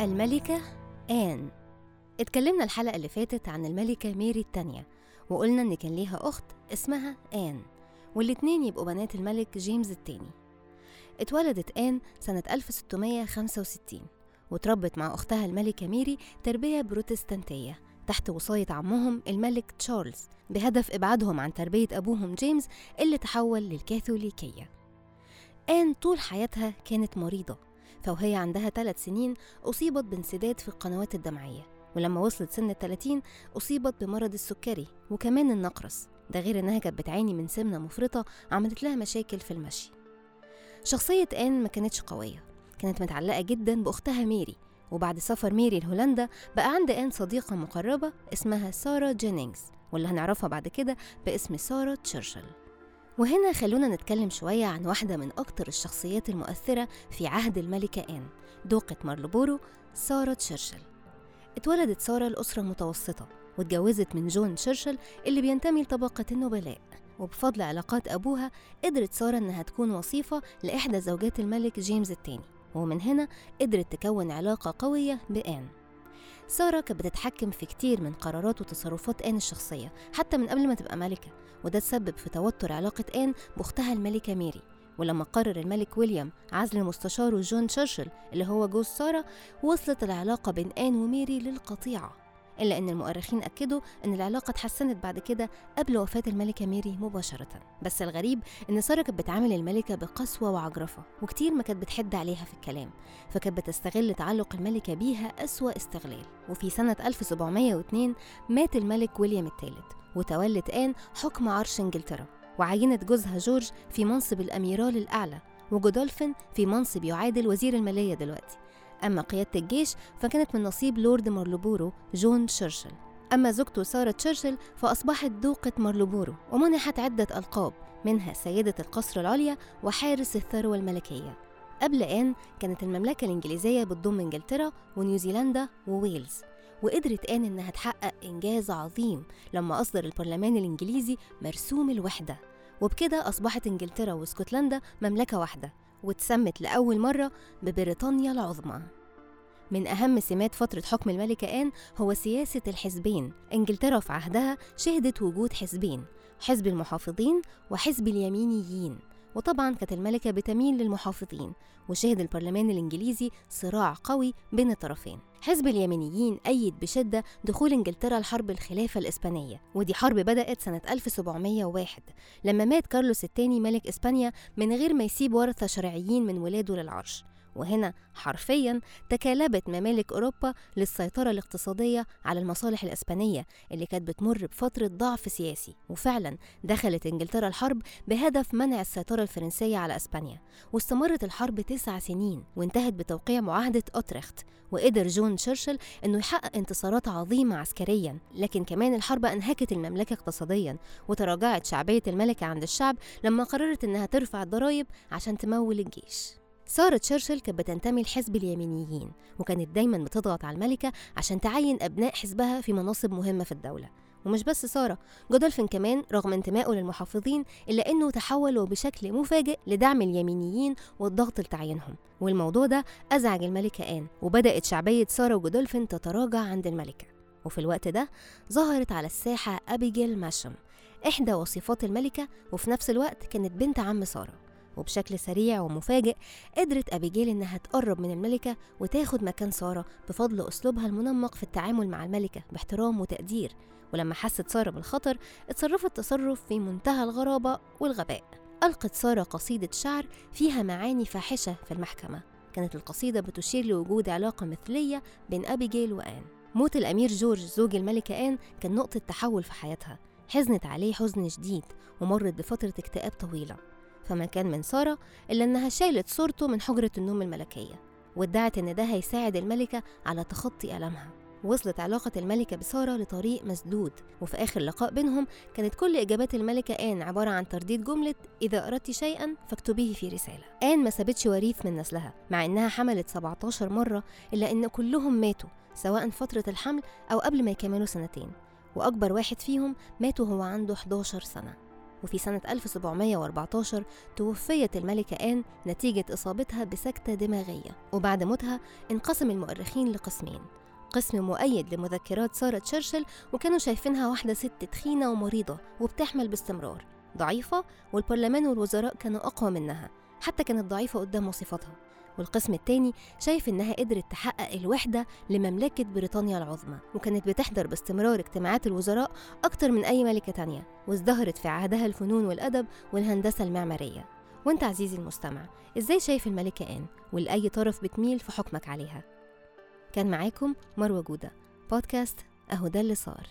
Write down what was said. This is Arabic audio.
الملكة آن. اتكلمنا الحلقة اللي فاتت عن الملكة ميري التانية وقلنا إن كان ليها أخت اسمها آن والاتنين يبقوا بنات الملك جيمس التاني. اتولدت آن سنة 1665 وتربت مع أختها الملكة ميري تربية بروتستانتية تحت وصاية عمهم الملك تشارلز بهدف إبعادهم عن تربية أبوهم جيمس اللي تحول للكاثوليكية. آن طول حياتها كانت مريضة فوهي عندها ثلاث سنين أصيبت بانسداد في القنوات الدمعية ولما وصلت سن الثلاثين أصيبت بمرض السكري وكمان النقرس. ده غير إنها كانت بتعاني من سمنة مفرطة عملت لها مشاكل في المشي. شخصية آن ما كانتش قوية كانت متعلقة جدا بأختها ميري وبعد سفر ميري لهولندا بقى عند آن صديقة مقربة اسمها سارة جينينجز واللي هنعرفها بعد كده باسم سارة تشرشل. وهنا خلونا نتكلم شوية عن واحدة من أكتر الشخصيات المؤثرة في عهد الملكة آن دوقة مارلبورو سارة تشرشل. اتولدت سارة لأسرة متوسطة واتجوزت من جون تشرشل اللي بينتمي لطبقة النبلاء وبفضل علاقات أبوها قدرت سارة إنها تكون وصيفة لإحدى زوجات الملك جيمس الثاني ومن هنا قدرت تكون علاقة قوية بآن. سارة كانت بتتحكم في كتير من قرارات وتصرفات آن الشخصية حتى من قبل ما تبقى ملكة وده تسبب في توتر علاقة آن بأختها الملكة ميري. ولما قرر الملك ويليام عزل مستشاره جون تشرشل اللي هو جوز سارة وصلت العلاقة بين آن وميري للقطيعة. إلا أن المؤرخين أكدوا أن العلاقة اتحسنت بعد كده قبل وفاة الملكة ميري مباشرة. بس الغريب أن سارة كانت بتعامل الملكة بقسوة وعجرفة وكتير ما كانت بتحد عليها في الكلام فكانت بتستغل تعلق الملكة بيها أسوأ استغلال. وفي سنة 1702 مات الملك ويليام الثالث وتولت آن حكم عرش إنجلترا. وعينت جوزها جورج في منصب الأميرال الأعلى وجودولفين في منصب يعادل وزير المالية دلوقتي. أما قيادة الجيش فكانت من نصيب لورد مارلبورو جون تشرشل. أما زوجته سارة تشرشل فأصبحت دوقة مارلبورو ومنحت عدة ألقاب منها سيدة القصر العليا وحارس الثروة الملكية. قبل آن كانت المملكة الإنجليزية بتضم إنجلترا ونيوزيلندا وويلز وقدرت آن إنها تحقق إنجاز عظيم لما أصدر البرلمان الإنجليزي مرسوم الوحدة. وبكده أصبحت إنجلترا وإسكتلندا مملكة واحدة. واتسمت لأول مرة ببريطانيا العظمى. من أهم سمات فترة حكم الملكة آن هو سياسة الحزبين. إنجلترا في عهدها شهدت وجود حزبين حزب المحافظين وحزب اليمينيين. وطبعا كانت الملكة بتميل للمحافظين وشهد البرلمان الإنجليزي صراع قوي بين الطرفين. حزب اليمينيين أيد بشدة دخول إنجلترا لحرب الخلافة الإسبانية ودي حرب بدأت سنة 1701 لما مات كارلوس الثاني ملك إسبانيا من غير ما يسيب ورثة شرعيين من ولاده للعرش. وهنا حرفيا تكالبت ممالك أوروبا للسيطرة الاقتصادية على المصالح الإسبانية اللي كانت بتمر بفترة ضعف سياسي وفعلا دخلت إنجلترا الحرب بهدف منع السيطرة الفرنسية على إسبانيا. واستمرت الحرب تسع سنين وانتهت بتوقيع معاهدة أوترخت وقدر جون تشرشل إنه يحقق انتصارات عظيمة عسكريا. لكن كمان الحرب أنهكت المملكة اقتصاديا وتراجعت شعبية الملكة عند الشعب لما قررت إنها ترفع الضرائب عشان تمول الجيش. سارة تشرشل كانت بتنتمي لحزب اليمينيين وكانت دايما بتضغط على الملكة عشان تعين أبناء حزبها في مناصب مهمة في الدولة. ومش بس سارة جودولفين كمان رغم انتمائه للمحافظين إلا أنه تحول بشكل مفاجئ لدعم اليمينيين والضغط لتعيينهم. والموضوع ده أزعج الملكة آن وبدأت شعبية سارة وجودولفين تتراجع عند الملكة. وفي الوقت ده ظهرت على الساحة أبيجيل ماشم إحدى وصفات الملكة وفي نفس الوقت كانت بنت عم سارة. وبشكل سريع ومفاجئ قدرت أبيجيل إنها تقرب من الملكة وتاخد مكان سارة بفضل أسلوبها المنمق في التعامل مع الملكة باحترام وتقدير. ولما حست سارة بالخطر اتصرفت تصرف في منتهى الغرابة والغباء. ألقت سارة قصيدة شعر فيها معاني فاحشة في المحكمة. كانت القصيدة بتشير لوجود علاقة مثلية بين أبيجيل وآن. موت الأمير جورج زوج الملكة آن كان نقطة تحول في حياتها. حزنت عليه حزن شديد ومرت بفترة اكتئاب طويلة. فما كان من سارة إلا إنها شالت صورته من حجرة النوم الملكية وادعت إن ده هيساعد الملكة على تخطي ألمها. وصلت علاقة الملكة بسارة لطريق مسدود وفي آخر لقاء بينهم كانت كل إجابات الملكة آن عبارة عن ترديد جملة إذا أردت شيئا فاكتبيه في رسالة آن ما سابتش وريث من نسلها مع إنها حملت 17 مرة إلا إن كلهم ماتوا سواء فترة الحمل أو قبل ما يكملوا سنتين. وأكبر واحد فيهم مات وهو عنده 11 سنة. وفي سنة 1714 توفيت الملكة آن نتيجة إصابتها بسكتة دماغية وبعد موتها انقسم المؤرخين لقسمين. قسم مؤيد لمذكرات سارة تشرشل وكانوا شايفينها واحدة ست تخينة ومريضة وبتحمل باستمرار. ضعيفة والبرلمان والوزراء كانوا أقوى منها حتى كانت ضعيفة قدام وصفاتها والقسم التاني شايف إنها قدرت تحقق الوحدة لمملكة بريطانيا العظمى وكانت بتحضر باستمرار اجتماعات الوزراء أكتر من أي ملكة تانية وازدهرت في عهدها الفنون والأدب والهندسة المعمارية. وأنت عزيزي المستمع إزاي شايف الملكة آن؟ ولأي طرف بتميل في حكمك عليها؟ كان معاكم مروة جودة بودكاست أهو ده اللي صار.